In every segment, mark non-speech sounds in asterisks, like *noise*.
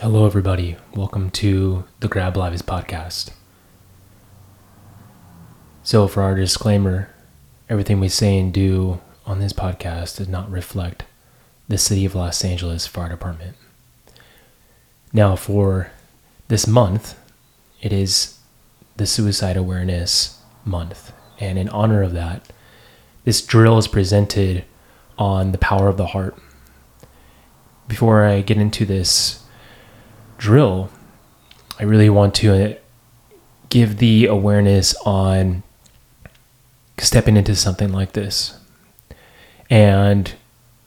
Hello, everybody. Welcome to the Grab Lives podcast. So, for our disclaimer, everything we say and do on this podcast does not reflect the City of Los Angeles Fire Department. Now, for this month, it is the Suicide Awareness Month. And in honor of that, this drill is presented on the power of the heart. Before I get into this drill, I really want to uh, give the awareness on stepping into something like this and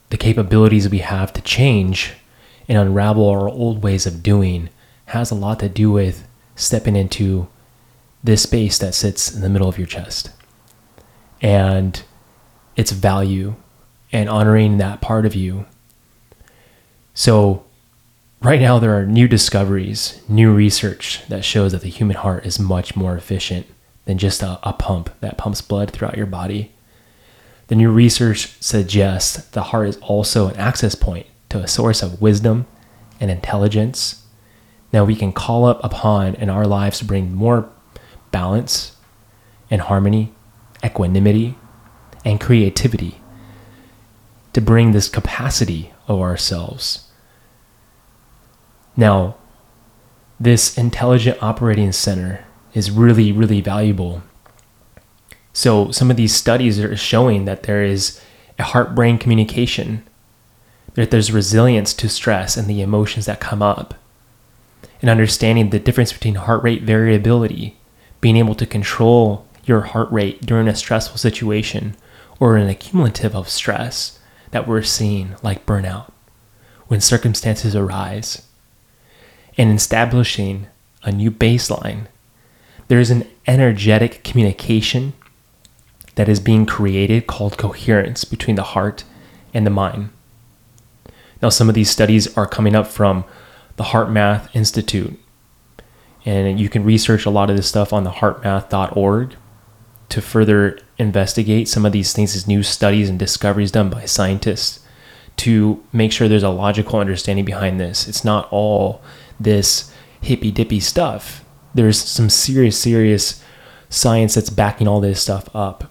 the capabilities we have to change and unravel our old ways of doing has a lot to do with stepping into this space that sits in the middle of your chest and its value and honoring that part of you. So, right now there are new discoveries, new research that shows that the human heart is much more efficient than just a, a, pump that pumps blood throughout your body. The new research suggests the heart is also an access point to a source of wisdom and intelligence. Now we can call up upon in our lives to bring more balance and harmony, equanimity, and creativity to bring this capacity of ourselves now, this intelligent operating center is really, really valuable. So, some of these studies are showing that there is a heart brain communication, that there's resilience to stress and the emotions that come up, and understanding the difference between heart rate variability, being able to control your heart rate during a stressful situation or an accumulative of stress that we're seeing, like burnout, when circumstances arise and establishing a new baseline, there is an energetic communication that is being created called coherence between the heart and the mind. Now, some of these studies are coming up from the HeartMath Institute, and you can research a lot of this stuff on the heartmath.org to further investigate some of these things as new studies and discoveries done by scientists to make sure there's a logical understanding behind this. It's not all this hippy dippy stuff. There's some serious, serious science that's backing all this stuff up.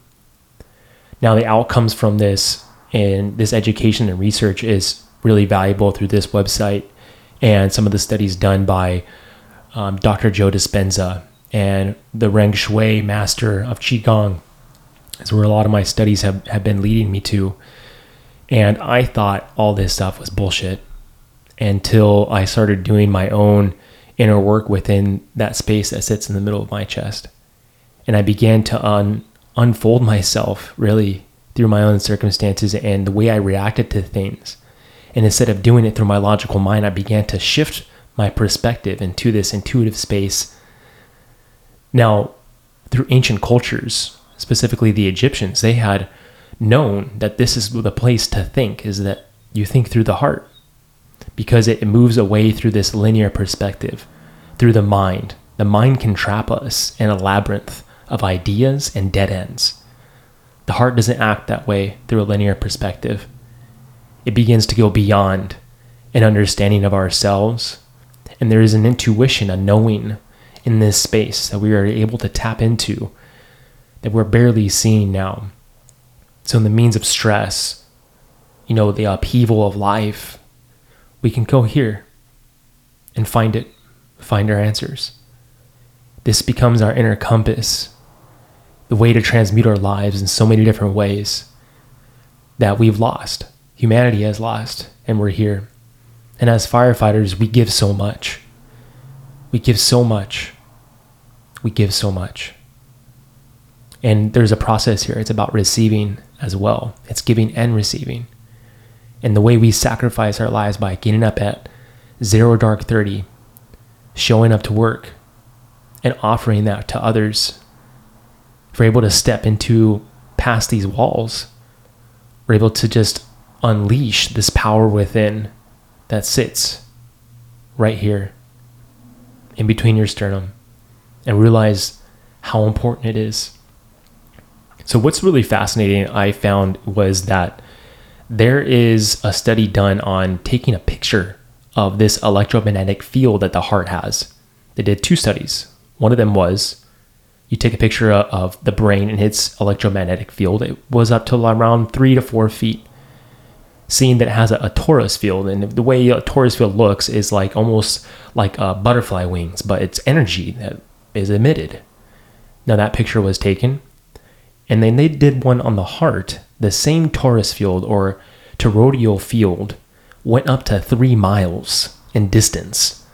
Now, the outcomes from this and this education and research is really valuable through this website and some of the studies done by um, Dr. Joe Dispenza and the Reng Shui master of Qigong. Is where a lot of my studies have, have been leading me to. And I thought all this stuff was bullshit until I started doing my own inner work within that space that sits in the middle of my chest. And I began to un- unfold myself really through my own circumstances and the way I reacted to things. And instead of doing it through my logical mind, I began to shift my perspective into this intuitive space. Now, through ancient cultures, specifically the Egyptians, they had known that this is the place to think, is that you think through the heart because it moves away through this linear perspective, through the mind. The mind can trap us in a labyrinth of ideas and dead ends. The heart doesn't act that way through a linear perspective. It begins to go beyond an understanding of ourselves, and there is an intuition, a knowing in this space that we are able to tap into that we're barely seeing now. So, in the means of stress, you know, the upheaval of life, we can go here and find it, find our answers. This becomes our inner compass, the way to transmute our lives in so many different ways that we've lost. Humanity has lost, and we're here. And as firefighters, we give so much. We give so much. We give so much. And there's a process here. It's about receiving as well, it's giving and receiving and the way we sacrifice our lives by getting up at zero dark 30, showing up to work, and offering that to others. If we're able to step into past these walls, we're able to just unleash this power within that sits right here in between your sternum and realize how important it is. So, what's really fascinating, I found, was that there is a study done on taking a picture of this electromagnetic field that the heart has. They did two studies. One of them was you take a picture of the brain and its electromagnetic field. It was up to around three to four feet. Seeing that it has a, a torus field, and the way a torus field looks is like almost like uh, butterfly wings, but it's energy that is emitted. Now that picture was taken, and then they did one on the heart. The same torus field or toroidal field went up to three miles in distance.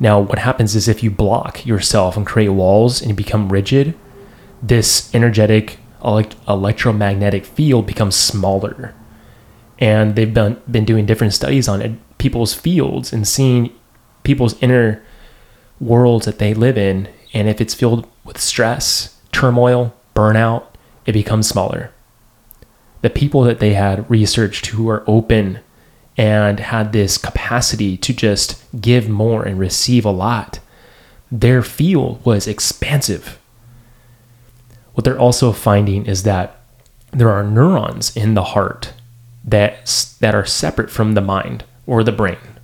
Now, what happens is if you block yourself and create walls and you become rigid, this energetic elect- electromagnetic field becomes smaller. And they've been, been doing different studies on it, people's fields and seeing people's inner worlds that they live in. And if it's filled with stress, turmoil, burnout, it becomes smaller. The people that they had researched who are open and had this capacity to just give more and receive a lot, their field was expansive. What they're also finding is that there are neurons in the heart that, that are separate from the mind or the brain.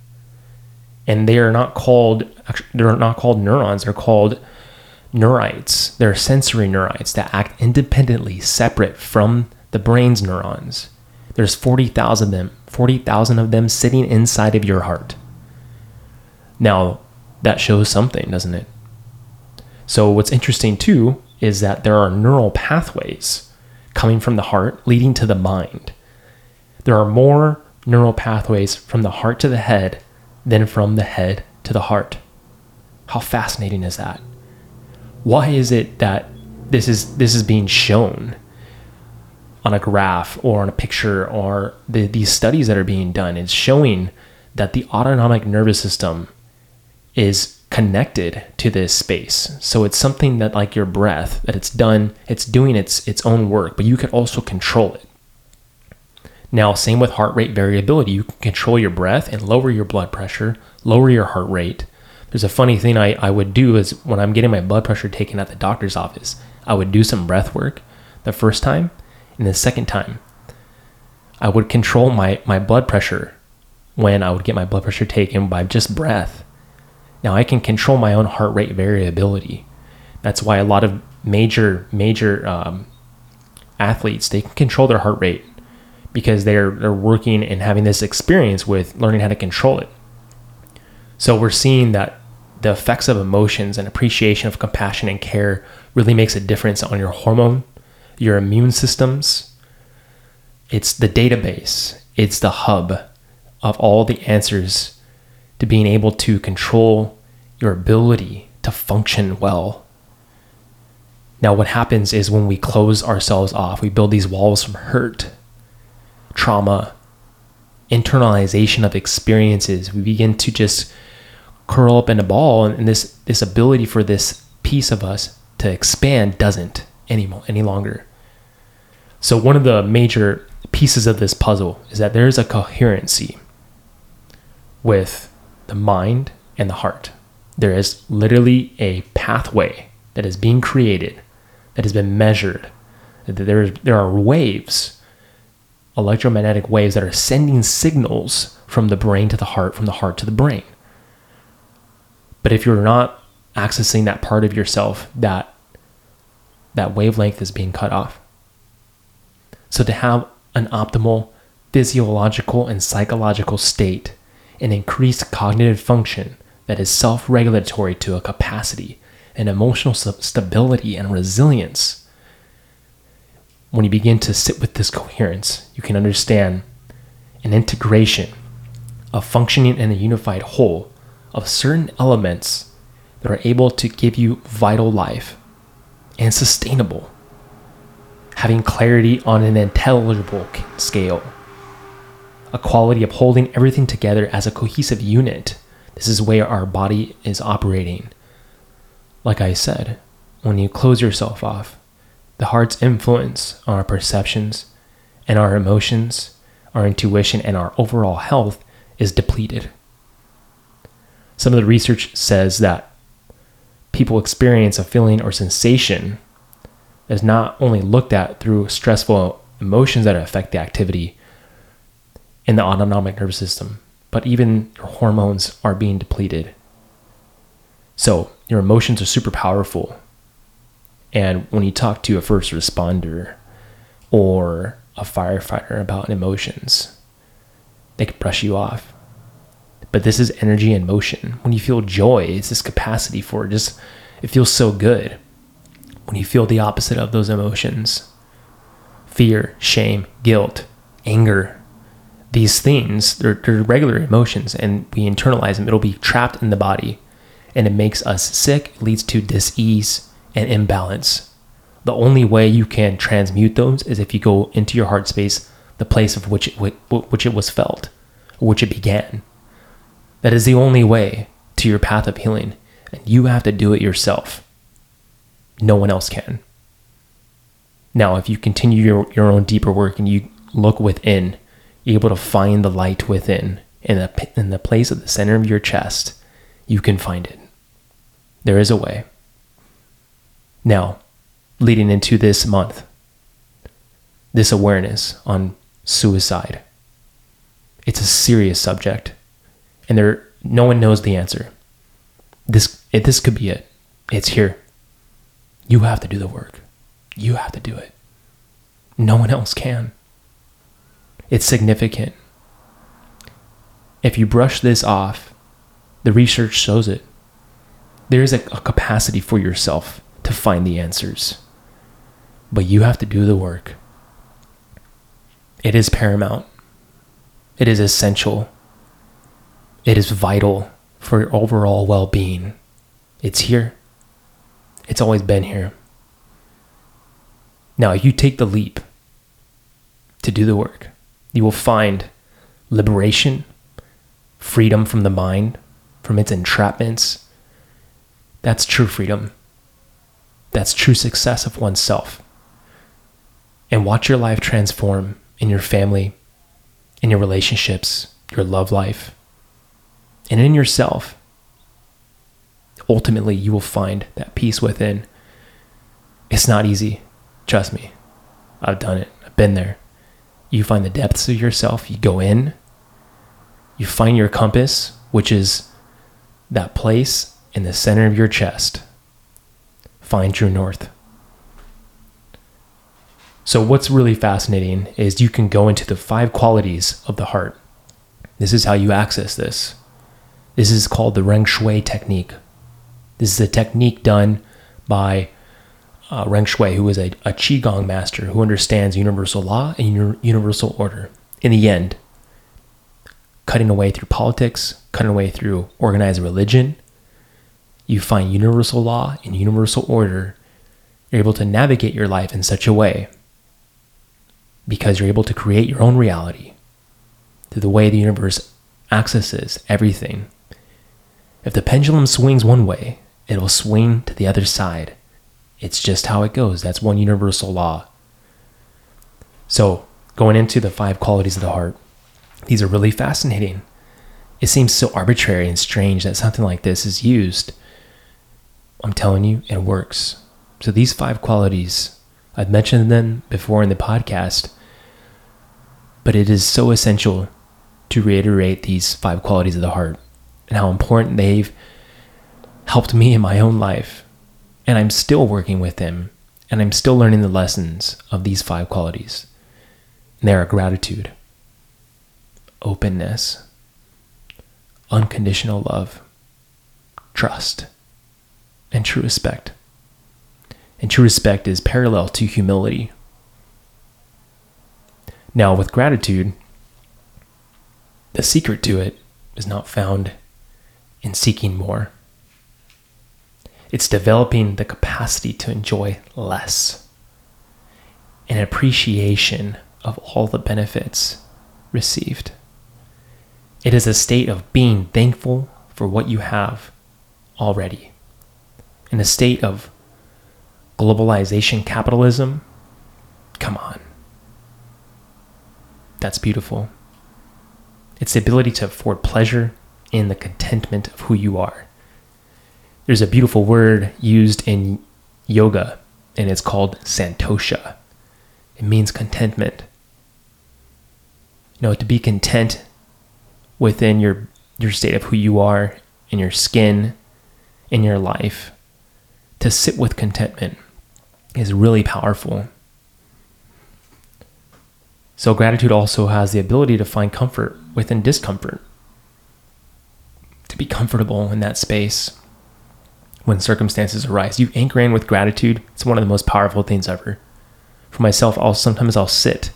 And they are not called they're not called neurons, they're called neurites. They're sensory neurites that act independently separate from the brain's neurons. There's 40,000 of them, 40,000 of them sitting inside of your heart. Now, that shows something, doesn't it? So, what's interesting too is that there are neural pathways coming from the heart leading to the mind. There are more neural pathways from the heart to the head than from the head to the heart. How fascinating is that? Why is it that this is this is being shown on a graph or on a picture or the, these studies that are being done it's showing that the autonomic nervous system is connected to this space. So it's something that like your breath that it's done it's doing its its own work but you can also control it. Now same with heart rate variability. You can control your breath and lower your blood pressure lower your heart rate. There's a funny thing I, I would do is when i'm getting my blood pressure taken at the doctor's office i would do some breath work the first time and the second time, I would control my, my blood pressure when I would get my blood pressure taken by just breath. Now I can control my own heart rate variability. That's why a lot of major, major um, athletes, they can control their heart rate because they're, they're working and having this experience with learning how to control it. So we're seeing that the effects of emotions and appreciation of compassion and care really makes a difference on your hormone your immune systems. It's the database, it's the hub of all the answers to being able to control your ability to function well. Now, what happens is when we close ourselves off, we build these walls from hurt, trauma, internalization of experiences. We begin to just curl up in a ball, and this, this ability for this piece of us to expand doesn't anymore any longer. So one of the major pieces of this puzzle is that there is a coherency with the mind and the heart. There is literally a pathway that is being created, that has been measured. There, there are waves, electromagnetic waves that are sending signals from the brain to the heart, from the heart to the brain. But if you're not accessing that part of yourself that that wavelength is being cut off. So, to have an optimal physiological and psychological state, an increased cognitive function that is self regulatory to a capacity, and emotional stability and resilience, when you begin to sit with this coherence, you can understand an integration of functioning in a unified whole of certain elements that are able to give you vital life and sustainable, having clarity on an intelligible scale, a quality of holding everything together as a cohesive unit. This is where our body is operating. Like I said, when you close yourself off, the heart's influence on our perceptions and our emotions, our intuition, and our overall health is depleted. Some of the research says that people experience a feeling or sensation is not only looked at through stressful emotions that affect the activity in the autonomic nervous system, but even your hormones are being depleted. So, your emotions are super powerful. And when you talk to a first responder or a firefighter about emotions, they could brush you off. But this is energy and motion. When you feel joy, it's this capacity for. Just it feels so good. When you feel the opposite of those emotions, fear, shame, guilt, anger, these things, they're, they're regular emotions and we internalize them. It'll be trapped in the body and it makes us sick, leads to dis-ease and imbalance. The only way you can transmute those is if you go into your heart space, the place of which it, which it was felt, which it began. That is the only way to your path of healing, and you have to do it yourself. No one else can. Now, if you continue your, your own deeper work and you look within, you're able to find the light within in the, in the place at the center of your chest, you can find it. There is a way. Now, leading into this month, this awareness on suicide. It's a serious subject, and there no one knows the answer. This it, this could be it. It's here. You have to do the work. You have to do it. No one else can. It's significant. If you brush this off, the research shows it. There is a, a capacity for yourself to find the answers, but you have to do the work. It is paramount. It is essential. It is vital for your overall well being. It's here. It's always been here. Now, if you take the leap to do the work, you will find liberation, freedom from the mind, from its entrapments. That's true freedom. That's true success of oneself. And watch your life transform in your family, in your relationships, your love life, and in yourself. Ultimately, you will find that peace within. It's not easy. Trust me. I've done it. I've been there. You find the depths of yourself, you go in, you find your compass, which is that place in the center of your chest. Find your north. So, what's really fascinating is you can go into the five qualities of the heart. This is how you access this. This is called the Reng Shui technique. This is a technique done by uh, Reng Shui, who is a, a Qigong master who understands universal law and universal order. In the end, cutting away through politics, cutting away through organized religion, you find universal law and universal order. You're able to navigate your life in such a way because you're able to create your own reality through the way the universe accesses everything. If the pendulum swings one way, it'll swing to the other side. It's just how it goes. That's one universal law. So, going into the five qualities of the heart, these are really fascinating. It seems so arbitrary and strange that something like this is used. I'm telling you, it works. So, these five qualities I've mentioned them before in the podcast, but it is so essential to reiterate these five qualities of the heart and how important they've helped me in my own life. And I'm still working with them and I'm still learning the lessons of these five qualities. And they are gratitude, openness, unconditional love, trust, and true respect. And true respect is parallel to humility. Now, with gratitude, the secret to it is not found in seeking more. It's developing the capacity to enjoy less, an appreciation of all the benefits received. It is a state of being thankful for what you have already, in a state of globalization capitalism. Come on. That's beautiful. It's the ability to afford pleasure in the contentment of who you are. There's a beautiful word used in yoga, and it's called santosha. It means contentment. You know, to be content within your your state of who you are in your skin in your life to sit with contentment is really powerful. So, gratitude also has the ability to find comfort within discomfort, to be comfortable in that space when circumstances arise. You anchor in with gratitude. It's one of the most powerful things ever. For myself, I'll sometimes I'll sit,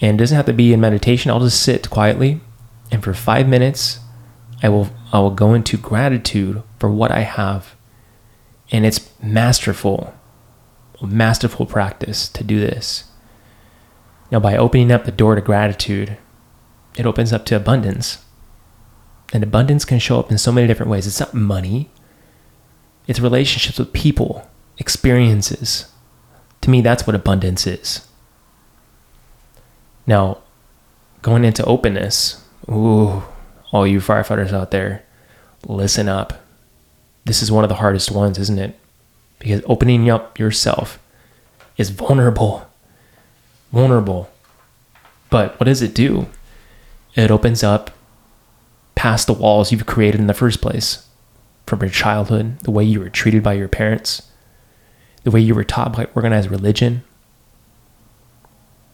and it doesn't have to be in meditation. I'll just sit quietly, and for five minutes, I will I will go into gratitude for what I have, and it's masterful, masterful practice to do this. Now, by opening up the door to gratitude, it opens up to abundance. And abundance can show up in so many different ways. It's not money, it's relationships with people, experiences. To me, that's what abundance is. Now, going into openness, ooh, all you firefighters out there, listen up. This is one of the hardest ones, isn't it? Because opening up yourself is vulnerable. Vulnerable. But what does it do? It opens up past the walls you've created in the first place from your childhood, the way you were treated by your parents, the way you were taught by organized religion,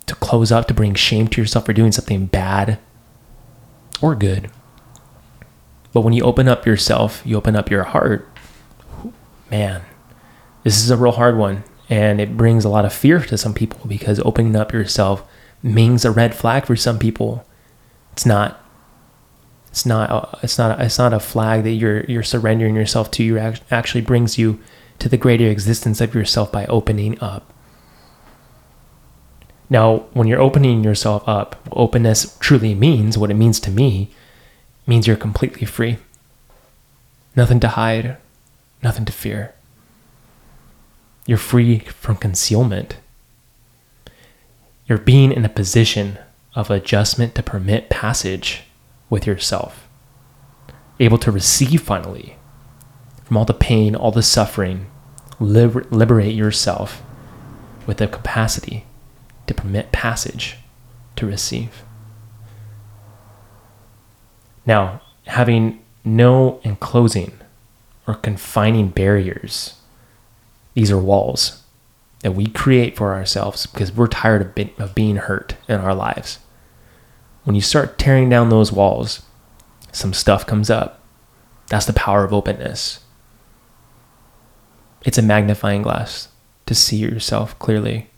to close up, to bring shame to yourself for doing something bad or good. But when you open up yourself, you open up your heart, man, this is a real hard one. And it brings a lot of fear to some people because opening up yourself means a red flag for some people. It's not. It's not. It's not. It's not a flag that you're you're surrendering yourself to. You actually brings you to the greater existence of yourself by opening up. Now, when you're opening yourself up, openness truly means what it means to me means you're completely free. Nothing to hide, nothing to fear. You're free from concealment. You're being in a position of adjustment to permit passage with yourself. Able to receive finally from all the pain, all the suffering, liber- liberate yourself with the capacity to permit passage to receive. Now, having no enclosing or confining barriers, these are walls that we create for ourselves because we're tired of, be- of being hurt in our lives. When you start tearing down those walls, some stuff comes up. That's the power of openness. It's a magnifying glass to see yourself clearly,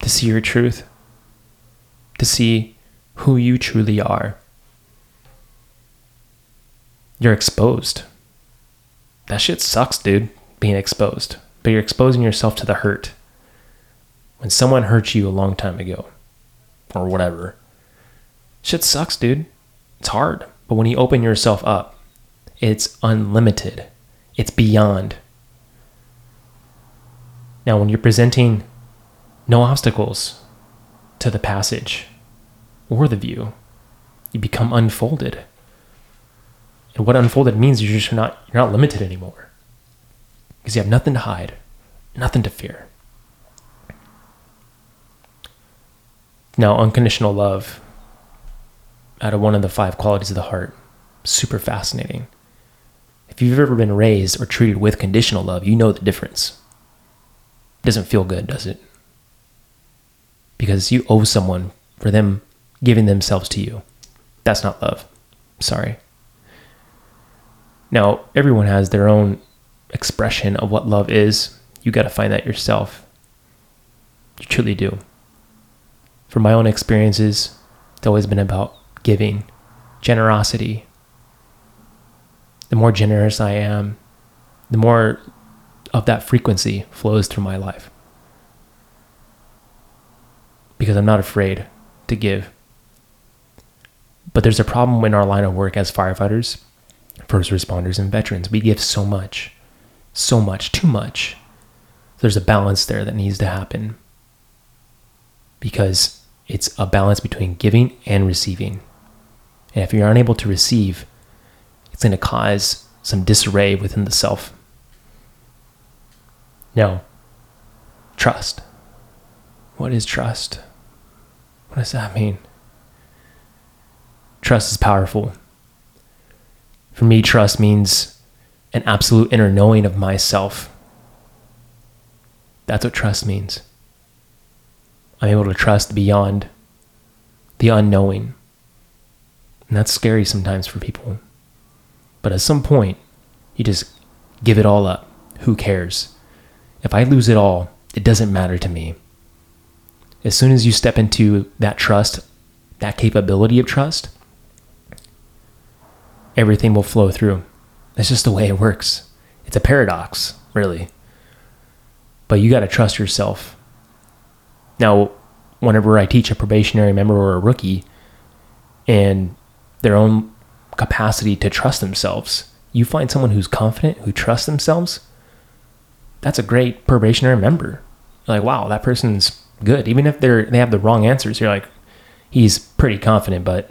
to see your truth, to see who you truly are you're exposed. That shit sucks, dude, being exposed. But you're exposing yourself to the hurt. When someone hurt you a long time ago, or whatever, shit sucks, dude. It's hard. But when you open yourself up, it's unlimited, it's beyond. Now, when you're presenting no obstacles to the passage or the view, you become unfolded. And what unfolded means you're just not you're not limited anymore. Because you have nothing to hide, nothing to fear. Now, unconditional love, out of one of the five qualities of the heart, super fascinating. If you've ever been raised or treated with conditional love, you know the difference. It doesn't feel good, does it? Because you owe someone for them giving themselves to you. That's not love. Sorry. Now, everyone has their own expression of what love is. You got to find that yourself. You truly do. From my own experiences, it's always been about giving, generosity. The more generous I am, the more of that frequency flows through my life. Because I'm not afraid to give. But there's a problem in our line of work as firefighters first responders and veterans. We give so much, so much, too much. There's a balance there that needs to happen because it's a balance between giving and receiving. And if you're unable to receive, it's going to cause some disarray within the self. Now, trust. What is trust? What does that mean? trust is powerful. For me, trust means an absolute inner knowing of myself. That's what trust means. I'm able to trust beyond the unknowing. And that's scary sometimes for people. But at some point, you just give it all up. Who cares? If I lose it all, it doesn't matter to me. As soon as you step into that trust, that capability of trust, everything will flow through. That's just the way it works. It's a paradox, really. But you got to trust yourself. Now, whenever I teach a probationary member or a rookie and their own capacity to trust themselves, you find someone who's confident, who trusts themselves, that's a great probationary member. You're like, wow, that person's good. Even if they're they have the wrong answers, you're like, he's pretty confident, but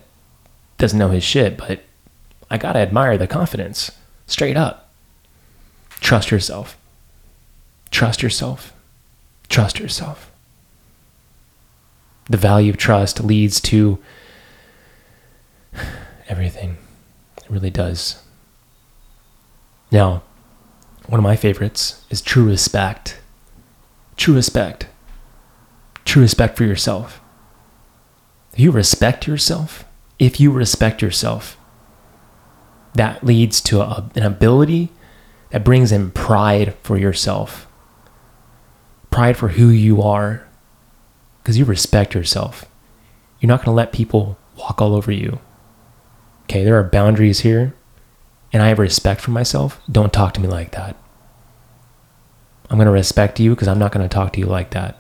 doesn't know his shit. But I gotta admire the confidence. Straight up. Trust yourself. Trust yourself. Trust yourself. The value of trust leads to everything. It really does. Now, one of my favorites is true respect. True respect. True respect for yourself. If you respect yourself, if you respect yourself, that leads to a, an ability that brings in pride for yourself, pride for who you are, because you respect yourself. You're not going to let people walk all over you. Okay, there are boundaries here, and I have respect for myself. Don't talk to me like that. I'm going to respect you because I'm not going to talk to you like that.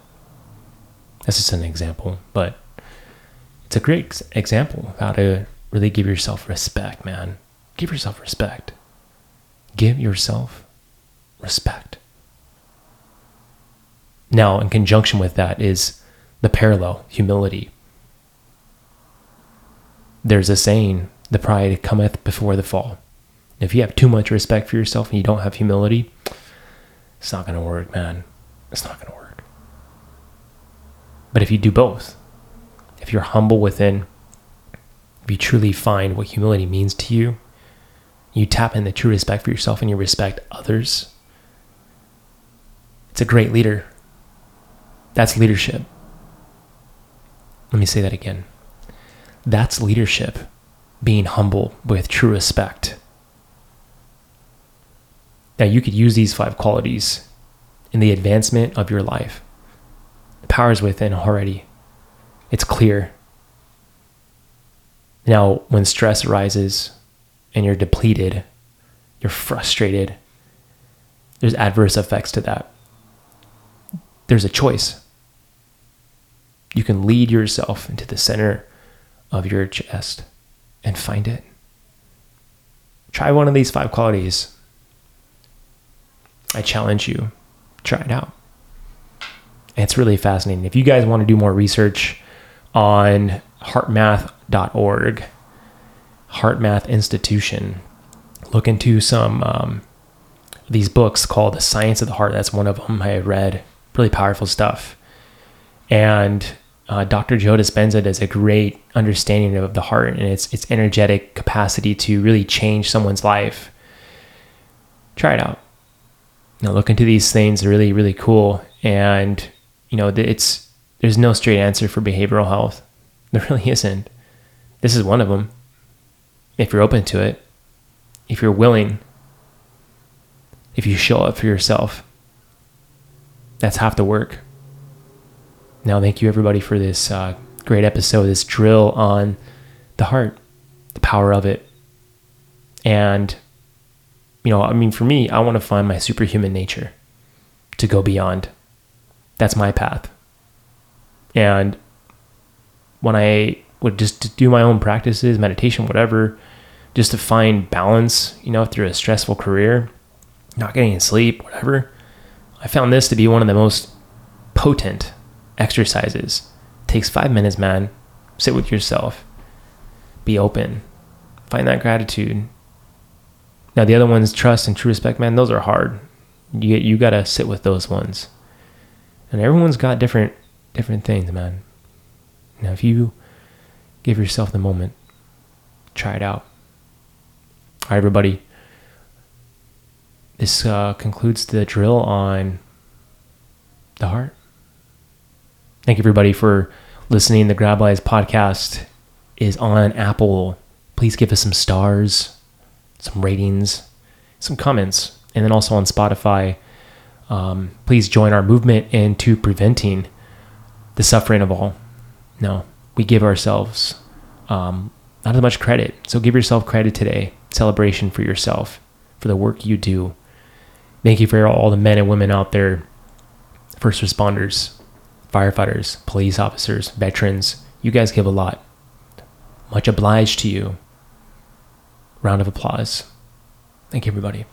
That's just an example, but it's a great example of how to really give yourself respect, man. Give yourself respect. Give yourself respect. Now, in conjunction with that is the parallel humility. There's a saying, the pride cometh before the fall. If you have too much respect for yourself and you don't have humility, it's not going to work, man. It's not going to work. But if you do both, if you're humble within, if you truly find what humility means to you, you tap into the true respect for yourself and you respect others, it's a great leader. That's leadership. Let me say that again. That's leadership, being humble with true respect. Now, you could use these five qualities in the advancement of your life. The power is within already, it's clear. Now, when stress arises and you're depleted, you're frustrated, there's adverse effects to that. There's a choice. You can lead yourself into the center of your chest and find it. Try one of these five qualities I challenge you, try it out. It's really fascinating. If you guys want to do more research on heartmath.org, HeartMath Institution, look into some um, these books called The Science of the Heart. That's one of them I read. Really powerful stuff. And uh, Dr. Joe Dispenza does a great understanding of the heart and its its energetic capacity to really change someone's life. Try it out you know, look into these things. They're really, really cool. And, you know, it's, there's no straight answer for behavioral health. *laughs* There really isn't. This is one of them. If you're open to it, if you're willing, if you show up for yourself, that's half the work. Now, thank you everybody for this uh, great episode, this drill on the heart, the power of it. And you know, I mean, for me, I want to find my superhuman nature to go beyond. That's my path. And when I would just do my own practices, meditation, whatever, just to find balance, you know, through a stressful career, not getting sleep, whatever, I found this to be one of the most potent exercises. Takes five minutes, man. Sit with yourself. Be open. Find that gratitude. Now the other ones, trust and true respect, man, those are hard. You you gotta sit with those ones, and everyone's got different different things, man. Now if you give yourself the moment, Try it out. All right, everybody. This uh, concludes the drill on the heart. Thank you, everybody, for listening. The Grab Lives podcast is on Apple. Please give us some stars, some ratings, some comments, and then also on Spotify. Um, please join our movement into preventing the suffering of all. No, we give ourselves um, not as much credit. So give yourself credit today. Celebration for yourself, for the work you do. Thank you for all the men and women out there, first responders, firefighters, police officers, veterans. You guys give a lot. Much obliged to you. Round of applause. Thank you, everybody.